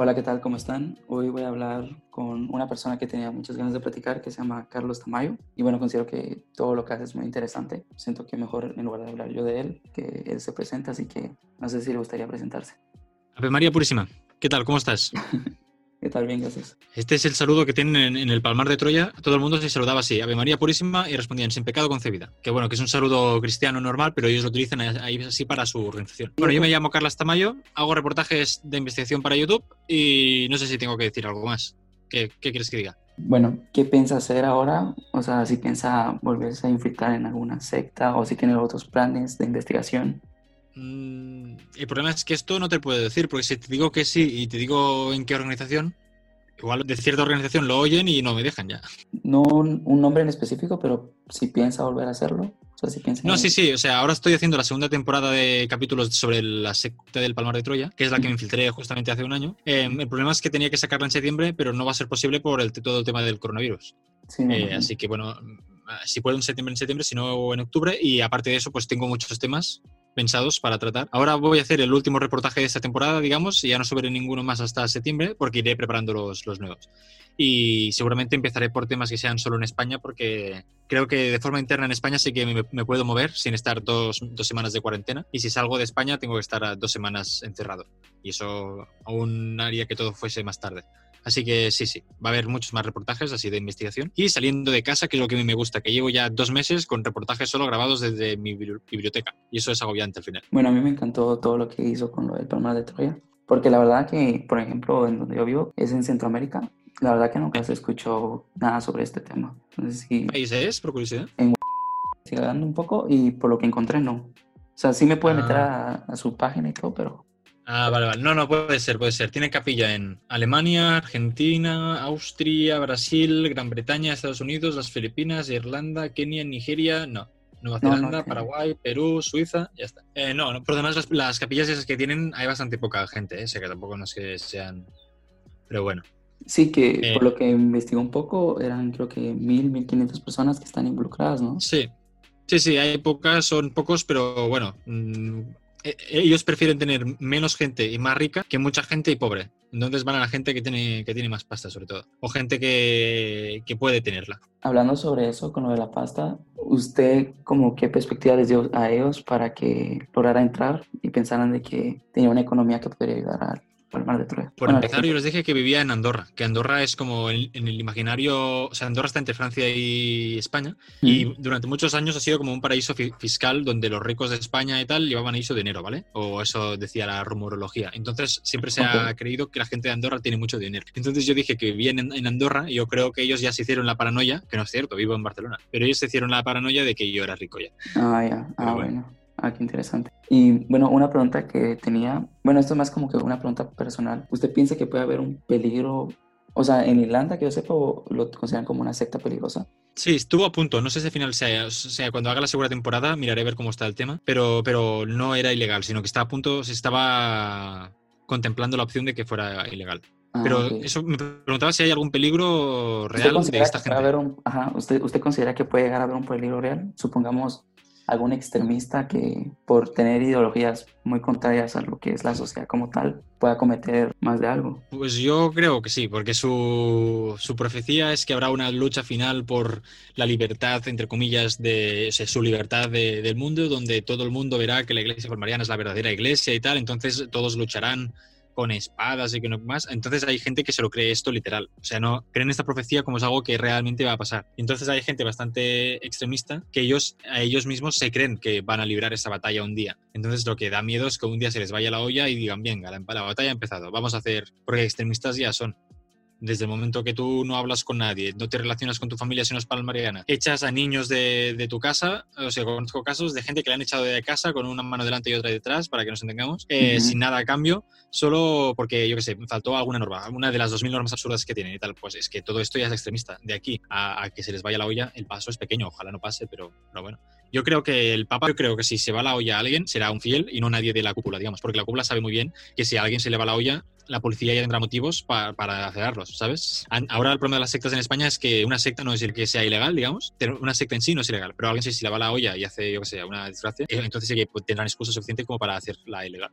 Hola, ¿qué tal? ¿Cómo están? Hoy voy a hablar con una persona que tenía muchas ganas de platicar, que se llama Carlos Tamayo. Y bueno, considero que todo lo que hace es muy interesante. Siento que mejor, en lugar de hablar yo de él, que él se presenta, así que no sé si le gustaría presentarse. Ave María Purísima, ¿qué tal? ¿Cómo estás? ¿Qué tal? Bien, gracias. Este es el saludo que tienen en, el Palmar de Troya. Todo el mundo se saludaba así, Ave María Purísima, y respondían sin pecado concebida. Que bueno, que es un saludo cristiano normal, pero ellos lo utilizan ahí así para su organización. Bueno, yo me llamo Carlos Tamayo, hago reportajes de investigación para YouTube y no sé si tengo que decir algo más. ¿Qué, qué quieres que diga? Bueno, ¿qué piensa hacer ahora? O sea, si piensa volverse a infiltrar en alguna secta o si tiene otros planes de investigación. Mm, el problema es que esto no te puedo decir, porque si te digo que sí y te digo en qué organización, igual de cierta organización lo oyen y no me dejan ya. No un nombre en específico, pero si piensa volver a hacerlo. no, sí, sí. O sea, ahora estoy haciendo la segunda temporada de capítulos sobre la secta del Palmar de Troya, que es la que me infiltré justamente hace un año. Em, el problema es que tenía que sacarla en septiembre, pero no va a ser posible por el, todo el tema del coronavirus. Eh, así que bueno, si puedo en septiembre, en septiembre, si no en octubre. Y aparte de eso, pues tengo muchos temas pensados para tratar. Ahora voy a hacer el último reportaje de esta temporada, digamos, y ya no subiré ninguno más hasta septiembre porque iré preparando los, los nuevos. Y seguramente empezaré por temas que sean solo en España porque creo que de forma interna en España sí que me, me puedo mover sin estar dos, dos, semanas de cuarentena. Y si salgo de España tengo que estar dos semanas encerrado. Y eso aún haría que todo fuese más tarde. Así que sí, sí, va a haber muchos más reportajes así de investigación. Y saliendo de casa, que es lo que a mí me gusta, que llevo ya dos meses con reportajes solo grabados desde mi biblioteca. Y eso es agobiante al final. Bueno, a mí me encantó todo lo que hizo con lo del Palmar de Troya. Porque la verdad que, por ejemplo, en donde yo vivo, es en Centroamérica. La verdad que nunca se escuchó nada sobre este tema. Entonces, sí, ¿Qué país es, por curiosidad? En un poco y por lo que encontré, no. O sea, sí me puede meter ah. a, a su página y todo, pero Ah, vale, vale. No, no, puede ser, puede ser. Tiene capilla en Alemania, Argentina, Austria, Brasil, Gran Bretaña, Estados Unidos, las Filipinas, Irlanda, Kenia, Nigeria, no. Nueva Zelanda, Paraguay, Perú, Suiza, ya está. Eh, no, no, por lo demás, las, capillas esas que tienen hay bastante poca gente, ¿eh? sé que tampoco no es que sean... Pero bueno. Sí, que eh, por lo que investigó un poco, eran creo que mil, mil quinientas personas que están involucradas, ¿no? Sí, sí, sí, hay pocas, son pocos, pero bueno, mm, eh, ellos prefieren tener menos gente y más rica que mucha gente y pobre. Entonces van a la gente que tiene, que tiene más pasta, sobre todo. O gente que, que puede tenerla. Hablando sobre eso, con lo de la pasta, ¿usted como qué perspectiva les dio a ellos para que lograra entrar y pensaran de que tenía una economía que podría ayudar a de Troya. Por empezar, yo les dije que vivía en Andorra, que Andorra es como en, el imaginario, o sea, Andorra está entre Francia y España, y durante muchos años ha sido como un paraíso fiscal donde los ricos de España y tal llevaban eso de dinero, ¿vale? O eso decía la rumorología. Entonces, siempre se ha creído que la gente de Andorra tiene mucho dinero. Entonces, yo dije que vivían en, Andorra y yo creo que ellos ya se hicieron la paranoia, que no es cierto, vivo en Barcelona, pero ellos se hicieron la paranoia de que yo era rico ya. Ah, ya, ah, bueno. Ah, qué interesante. Y bueno, una pregunta que tenía, bueno, esto es más como que una pregunta personal. ¿Usted piensa que puede haber un peligro, o sea, en Irlanda, que yo sepa, lo consideran como una secta peligrosa? Sí, estuvo a punto. No sé si al final sea, o sea, cuando haga la segunda temporada miraré a ver cómo está el tema, pero, pero no era ilegal, sino que estaba a punto, se estaba contemplando la opción de que fuera ilegal. Ah, pero eso me preguntaba si hay algún peligro real de esta gente. ajá, ¿usted, ¿Usted considera que puede llegar a haber un peligro real? Supongamos algún extremista que por tener ideologías muy contrarias a lo que es la sociedad como tal pueda cometer más de algo? Pues yo creo que sí, porque su, su profecía es que habrá una lucha final por la libertad, entre comillas, de su libertad del mundo, donde todo el mundo verá que la iglesia formariana es la verdadera iglesia y tal, entonces todos lucharán con espadas y que no más. Entonces hay gente que se lo cree esto literal. O sea, no creen esta profecía como es algo que realmente va a pasar. Entonces hay gente bastante extremista que ellos a ellos mismos se creen que van a librar esa batalla un día. Entonces lo que da miedo es que un día se les vaya la olla y digan, venga, la, la batalla ha empezado, vamos a hacer, porque extremistas ya son desde el momento que tú no hablas con nadie, no te relacionas con tu familia si no es palmariana, echas a niños de, de, tu casa, o sea, conozco casos de gente que le han echado de casa con una mano delante y otra detrás, para que nos entendamos, eh, sin nada a cambio, solo porque, yo qué sé, faltó alguna norma, una de las 2.000 normas absurdas que tienen y tal, pues es que todo esto ya es extremista. De aquí a, que se les vaya la olla, el paso es pequeño, ojalá no pase, pero, pero bueno. Yo creo que el Papa, yo creo que si se va la olla a alguien, será un fiel y no nadie de la cúpula, digamos, porque la cúpula sabe muy bien que si a alguien se le va la olla, la policía ya tendrá motivos para, para acelerarlos, ¿sabes? Ahora el problema de las sectas en España es que una secta no es el que sea ilegal, digamos, una secta en sí no es ilegal, pero alguien si le va la olla y hace, yo qué sé, una desgracia, eh, entonces sí que tendrán excusa suficiente como para hacerla ilegal.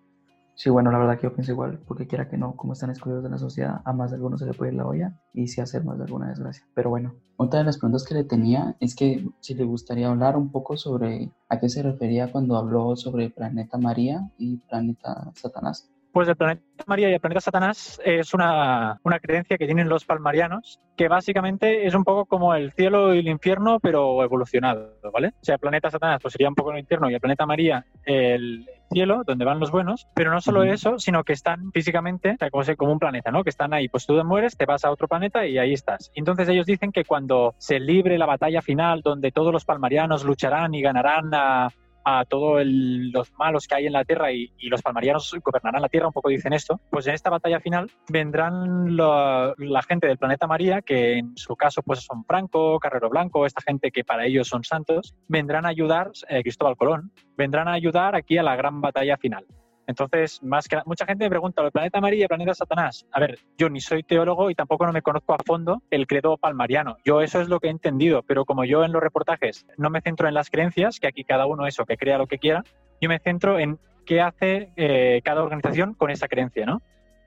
Sí, bueno, la verdad que yo pienso igual, porque quiera que no, como están excluidos de la sociedad, a más de algunos se le puede ir la olla y sí hacer más de alguna desgracia. Pero bueno, otra de las preguntas que le tenía es que si le gustaría hablar un poco sobre a qué se refería cuando habló sobre Planeta María y Planeta Satanás. Pues el planeta María y el planeta Satanás es una, una, creencia que tienen los palmarianos, que básicamente es un poco como el cielo y el infierno, pero evolucionado, ¿vale? O sea, el planeta Satanás pues sería un poco el infierno y el planeta María el cielo, donde van los buenos, pero no solo eso, sino que están físicamente, o sea, como, un planeta, ¿no? Que están ahí, pues tú te mueres, te vas a otro planeta y ahí estás. Entonces ellos dicen que cuando se libre la batalla final, donde todos los palmarianos lucharán y ganarán a a todos los malos que hay en la Tierra y, los palmarianos gobernarán la Tierra, un poco dicen esto, pues en esta batalla final vendrán la gente del planeta María, que en su caso pues son Franco, Carrero Blanco, esta gente que para ellos son santos, vendrán a ayudar, eh, Cristóbal Colón, vendrán a ayudar aquí a la gran batalla final. Entonces, más que mucha gente me pregunta, ¿el planeta María y el planeta Satanás? A ver, yo ni soy teólogo y tampoco no me conozco a fondo el credo palmariano. Yo eso es lo que he entendido, pero como yo en los reportajes no me centro en las creencias, que aquí cada uno eso, que crea lo que quiera, yo me centro en qué hace eh, cada organización con esa creencia, ¿no?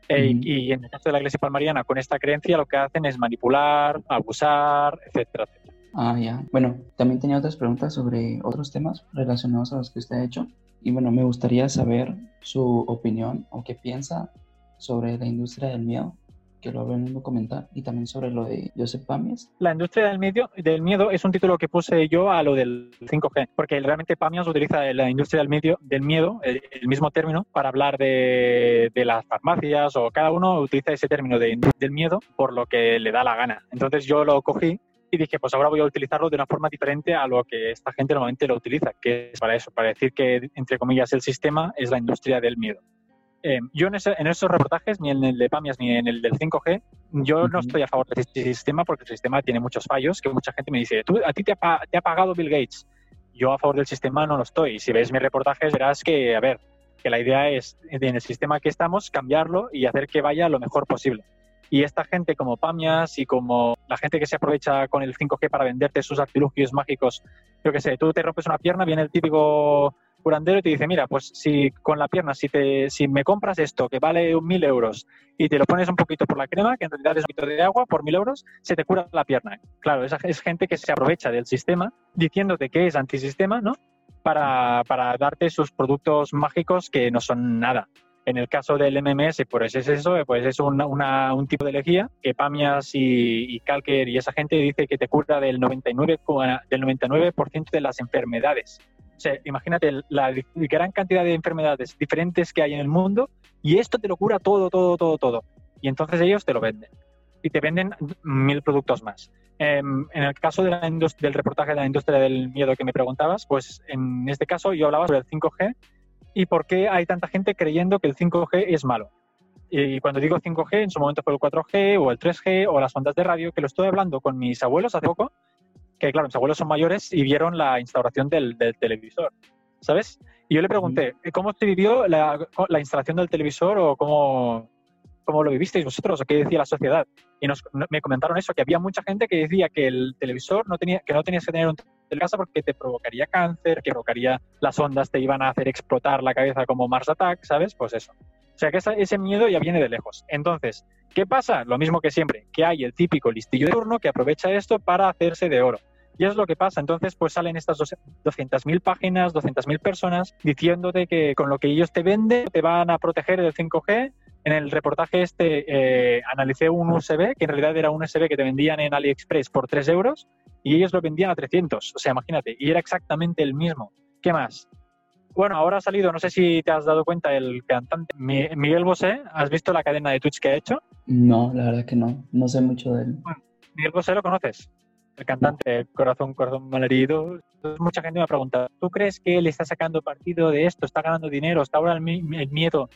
Eh, y en el caso de la Iglesia Palmariana, con esta creencia lo que hacen es manipular, abusar, etcétera, etcétera. Ah, ya. Bueno, también tenía otras preguntas sobre otros temas relacionados a los que usted ha hecho. Y bueno, me gustaría saber su opinión o qué piensa sobre la industria del miedo, que lo habló en un documental, y también sobre lo de Joseph Pamias. La industria del miedo, del miedo es un título que puse yo a lo del 5G, porque realmente Pamias utiliza la industria del miedo, del miedo el, mismo término, para hablar de, de, las farmacias o cada uno utiliza ese término de, del miedo por lo que le da la gana. Entonces yo lo cogí y dije, pues ahora voy a utilizarlo de una forma diferente a lo que esta gente normalmente lo utiliza, que es para eso, para decir que, entre comillas, el sistema es la industria del miedo. Eh, yo en, en, esos reportajes, ni en el de PAMIAS ni en el del 5G, yo no estoy a favor de este sistema porque el sistema tiene muchos fallos, que mucha gente me dice, ¿Tú, a ti te ha, te ha pagado Bill Gates. Yo a favor del sistema no lo estoy. Y si ves mis reportajes verás que, a ver, que la idea es, en el sistema que estamos, cambiarlo y hacer que vaya lo mejor posible. Y esta gente como Pamias y como la gente que se aprovecha con el 5G para venderte sus artilugios mágicos, yo qué sé, tú te rompes una pierna, viene el típico curandero y te dice, mira, pues si con la pierna, si, te, si me compras esto que vale un mil euros y te lo pones un poquito por la crema, que en realidad es un poquito de agua, por mil euros, se te cura la pierna. Claro, esa es gente que se aprovecha del sistema diciéndote que es antisistema, ¿no? Para, para darte sus productos mágicos que no son nada. En el caso del MMS, pues es eso, pues es una, un tipo de lejía que Pamias y, y, Calker y esa gente dice que te cura del 99, del 99 de las enfermedades. O sea, imagínate la gran cantidad de enfermedades diferentes que hay en el mundo y esto te lo cura todo, todo, todo, todo. Y entonces ellos te lo venden. Y te venden mil productos más. Em, en el caso de la del reportaje de la industria del miedo que me preguntabas, pues en este caso yo hablaba sobre el 5G y por qué hay tanta gente creyendo que el 5G es malo. Y cuando digo 5G, en su momento fue el 4G o el 3G o las ondas de radio, que lo estoy hablando con mis abuelos hace poco, que claro, mis abuelos son mayores y vieron la instauración del, televisor, ¿sabes? Y yo le pregunté, ¿cómo se vivió la, la instalación del televisor o cómo, cómo lo vivisteis vosotros o qué decía la sociedad? Y nos, me comentaron eso, que había mucha gente que decía que el televisor no tenía, que no tenías que tener un de casa porque te provocaría cáncer, que provocaría las ondas, te iban a hacer explotar la cabeza como Mars Attack, ¿sabes? Pues eso. O sea que ese miedo ya viene de lejos. Entonces, ¿qué pasa? Lo mismo que siempre, que hay el típico listillo de turno que aprovecha esto para hacerse de oro. Y es lo que pasa. Entonces, pues salen estas 200.000 páginas, 200.000 personas diciéndote que con lo que ellos te venden te van a proteger del 5G. En el reportaje este eh, analicé un USB, que en realidad era un USB que te vendían en AliExpress por 3 euros y ellos lo vendían a 300. O sea, imagínate, y era exactamente el mismo. ¿Qué más? Bueno, ahora ha salido, no sé si te has dado cuenta, el cantante Miguel Bosé. ¿Has visto la cadena de Twitch que ha hecho? No, la verdad que no. No sé mucho de él. Miguel Bosé lo conoces. El cantante Corazón, Corazón Malherido. mucha gente me ha preguntado, ¿tú crees que él está sacando partido de esto? ¿Está ganando dinero? ¿Está ahora el miedo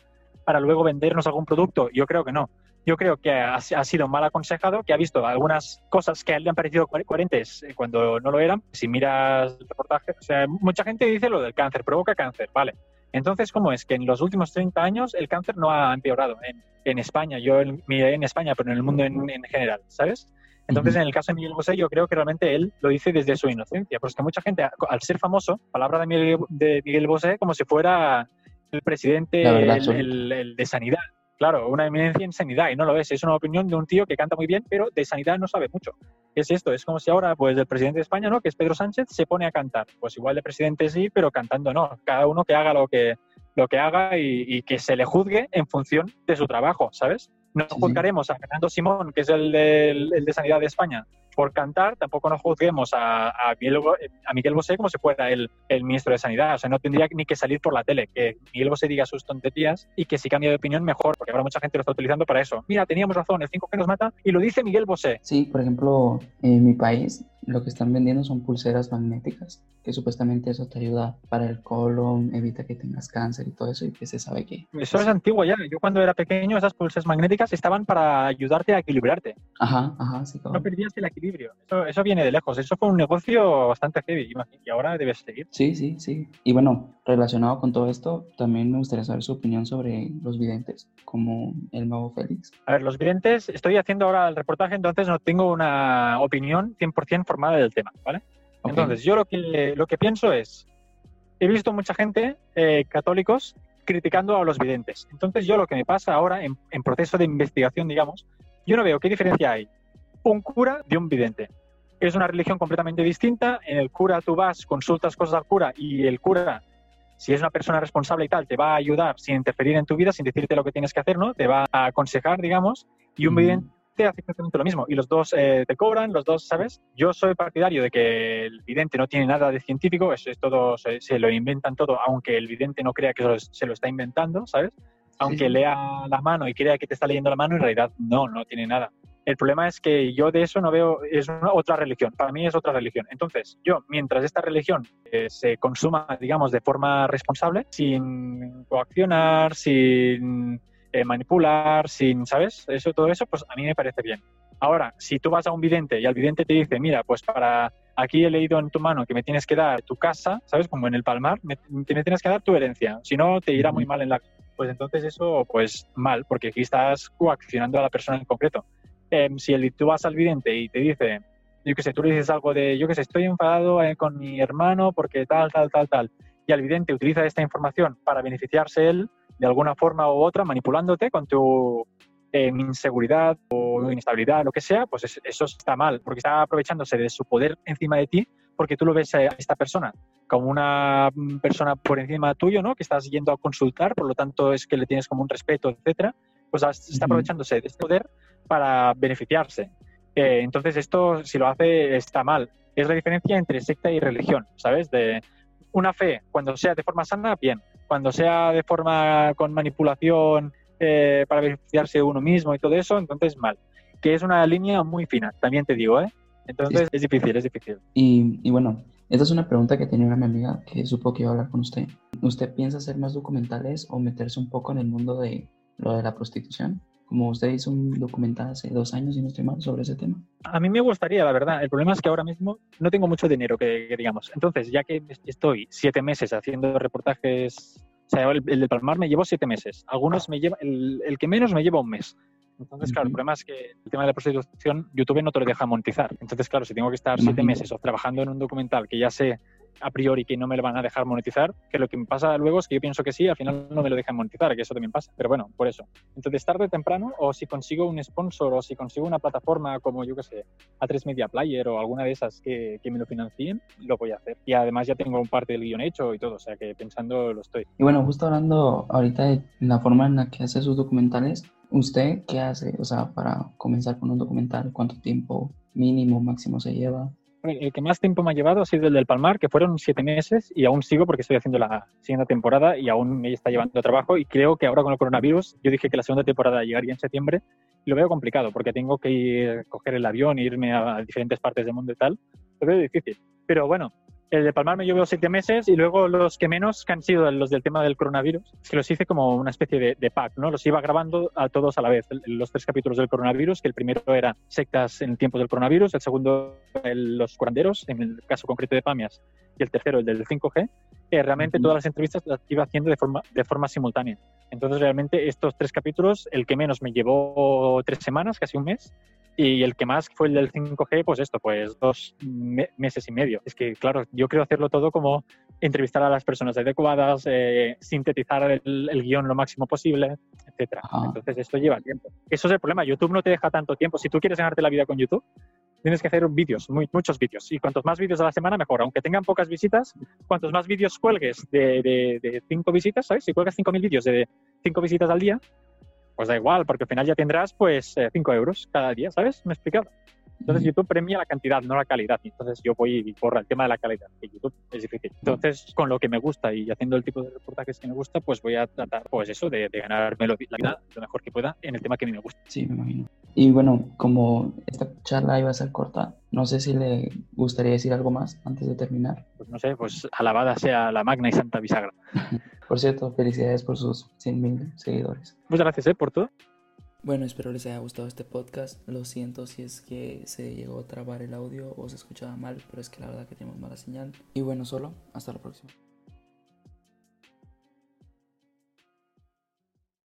para luego vendernos algún producto? Yo creo que no yo creo que ha, sido mal aconsejado, que ha visto algunas cosas que a él le han parecido coherentes eh, cuando no lo eran. Si miras el reportaje, o sea, mucha gente dice lo del cáncer, provoca cáncer, vale. Entonces, ¿cómo es? Que en los últimos 30 años el cáncer no ha empeorado en, en España, yo miré en España, pero en el mundo en, general, ¿sabes? Entonces, en el caso de Miguel Bosé, yo creo que realmente él lo dice desde su inocencia, porque mucha gente, al ser famoso, palabra de Miguel, de Miguel Bosé como si fuera el presidente el, de sanidad. Claro, una eminencia en sanidad y no lo es. Es una opinión de un tío que canta muy bien, pero de sanidad no sabe mucho. ¿Qué es esto? Es como si ahora, pues, el presidente de España, ¿no? Que es Pedro Sánchez, se pone a cantar. Pues igual de presidente sí, pero cantando no. Cada uno que haga lo que, lo que haga y, que se le juzgue en función de su trabajo, ¿sabes? No juzgaremos a Fernando Simón, que es el de Sanidad de España, por cantar, tampoco nos juzguemos a, a, Miguel, Bosé como si fuera el, el, ministro de Sanidad. O sea, no tendría ni que salir por la tele, que Miguel Bosé diga sus tonterías y que si cambia de opinión mejor, porque ahora mucha gente lo está utilizando para eso. Mira, teníamos razón, el 5G nos mata y lo dice Miguel Bosé. Sí, por ejemplo, en mi país lo que están vendiendo son pulseras magnéticas, que supuestamente eso te ayuda para el colon, evita que tengas cáncer y todo eso, y que se sabe que... Eso es antiguo ya. Yo cuando era pequeño, esas pulseras magnéticas estaban para ayudarte a equilibrarte. Ajá, ajá, sí, No perdías el equilibrio. Eso, eso, viene de lejos. Eso fue un negocio bastante heavy, y ahora debes seguir. Sí, sí, sí. Y bueno, relacionado con todo esto, también me gustaría saber su opinión sobre los videntes, como el nuevo Félix. A ver, los videntes, estoy haciendo ahora el reportaje, entonces no tengo una opinión 100% formada del tema, ¿vale? Entonces, yo lo que, lo que pienso es, he visto mucha gente, eh, católicos, criticando a los videntes. Entonces, yo lo que me pasa ahora, en, en proceso de investigación, digamos, yo no veo qué diferencia hay un cura de un vidente. Es una religión completamente distinta. En el cura tú vas, consultas cosas al cura y el cura si es una persona responsable y tal, te va a ayudar sin interferir en tu vida, sin decirte lo que tienes que hacer, ¿no? Te va a aconsejar, digamos, y un vidente hace exactamente lo mismo. Y los dos eh, te cobran, los dos, ¿sabes? Yo soy partidario de que el vidente no tiene nada de científico, eso es todo, se, lo inventan todo, aunque el vidente no crea que se lo está inventando, ¿sabes? Aunque lea la mano y crea que te está leyendo la mano, en realidad no, no tiene nada. El problema es que yo de eso no veo, es otra religión, para mí es otra religión. Entonces, yo, mientras esta religión eh, se consuma, digamos, de forma responsable, sin coaccionar, sin eh, manipular, sin, ¿sabes? Eso, todo eso, pues a mí me parece bien. Ahora, si tú vas a un vidente y al vidente te dice, mira, pues para aquí he leído en tu mano que me tienes que dar tu casa, ¿sabes? Como en el Palmar, me, me tienes que dar tu herencia, si no te irá muy mal en la... Pues entonces eso, pues mal, porque aquí estás coaccionando a la persona en concreto. Em, si el, tú vas al vidente y te dice, yo qué sé, tú le dices algo de, yo qué sé, estoy enfadado eh, con mi hermano porque tal, tal, tal, tal, y el vidente utiliza esta información para beneficiarse él de alguna forma u otra, manipulándote con tu em, inseguridad o inestabilidad, lo que sea, pues eso está mal, porque está aprovechándose de su poder encima de ti, porque tú lo ves a esta persona como una mm, persona por encima tuyo, ¿no? Que estás yendo a consultar, por lo tanto es que le tienes como un respeto, etcétera, pues está aprovechándose de este poder para beneficiarse. Eh, entonces esto, si lo hace, está mal. Es la diferencia entre secta y religión, ¿sabes? De una fe, cuando sea de forma sana, bien. Cuando sea de forma con manipulación eh, para beneficiarse de uno mismo y todo eso, entonces mal. Que es una línea muy fina, también te digo, ¿eh? Entonces es difícil, es difícil. Y, y, bueno, esta es una pregunta que tenía una amiga que supo que iba a hablar con usted. ¿Usted piensa hacer más documentales o meterse un poco en el mundo de lo de la prostitución? Como usted hizo un documental hace dos años, y no estoy mal, sobre ese tema. A mí me gustaría, la verdad. El problema es que ahora mismo no tengo mucho dinero, que, digamos. Entonces, ya que estoy siete meses haciendo reportajes, o sea, el, el de Palmar me llevó siete meses. Algunos me lleva, el, el que menos me lleva un mes. Entonces, claro, el problema es que el tema de la prostitución, YouTube no te lo deja monetizar. Entonces, claro, si tengo que estar siete meses o trabajando en un documental que ya sé a priori que no me lo van a dejar monetizar, que lo que me pasa luego es que yo pienso que sí, al final no me lo dejan monetizar, que eso también pasa. Pero bueno, por eso. Entonces, tarde o temprano, o si consigo un sponsor, o si consigo una plataforma como, yo que sé, A3 Media Player o alguna de esas que, que me lo financien, lo voy a hacer. Y además ya tengo un parte del guion hecho y todo, o sea que pensando lo estoy. Y bueno, justo hablando ahorita de la forma en la que hace sus documentales, ¿usted qué hace? O sea, para comenzar con un documental, ¿cuánto tiempo mínimo, máximo se lleva? el que más tiempo me ha llevado ha sido el del Palmar, que fueron siete meses y aún sigo porque estoy haciendo la siguiente temporada y aún me está llevando trabajo y creo que ahora con el coronavirus, yo dije que la segunda temporada llegaría en septiembre y lo veo complicado porque tengo que ir, coger el avión e irme a diferentes partes del mundo y tal. Lo veo difícil. Pero bueno, el de Palmar me llevó siete meses y luego los que menos, que han sido los del tema del coronavirus, que los hice como una especie de, pack, ¿no? Los iba grabando a todos a la vez. Los tres capítulos del coronavirus, que el primero era sectas en tiempos del coronavirus, el segundo los curanderos, en el caso concreto de Pamias, y el tercero el del 5G. Que realmente todas las entrevistas las iba haciendo de forma, de forma simultánea. Entonces, realmente, estos tres capítulos, el que menos me llevó tres semanas, casi un mes, y el que más fue el del 5G, pues esto, pues dos meses y medio. Es que, claro, yo quiero hacerlo todo como entrevistar a las personas adecuadas, eh, sintetizar el, el, guion lo máximo posible, etcétera. Entonces, esto lleva tiempo. Eso es el problema. YouTube no te deja tanto tiempo. Si tú quieres ganarte la vida con YouTube, tienes que hacer vídeos, muchos vídeos. Y cuantos más vídeos a la semana, mejor. Aunque tengan pocas visitas, cuantos más vídeos cuelgues de, de, cinco visitas, ¿sabes? Si cuelgas 5.000 vídeos de cinco visitas al día, pues da igual, porque al final ya tendrás pues 5 eh, euros cada día, ¿sabes? ¿Me he explicado? Entonces YouTube premia la cantidad, no la calidad. Entonces yo voy por el tema de la calidad, que YouTube es difícil. Entonces, con lo que me gusta y haciendo el tipo de reportajes que me gusta, pues voy a tratar, pues eso, de, ganarme la vida lo mejor que pueda en el tema que a mí me gusta. Sí, me imagino. Y bueno, como esta charla iba a ser corta, no sé si le gustaría decir algo más antes de terminar. Pues no sé, pues alabada sea la magna y santa bisagra. por cierto, felicidades por sus 100.000 seguidores. Muchas gracias ¿eh? por todo. Bueno, espero les haya gustado este podcast. Lo siento si es que se llegó a trabar el audio o se escuchaba mal, pero es que la verdad que tenemos mala señal. Y bueno, solo, hasta la próxima.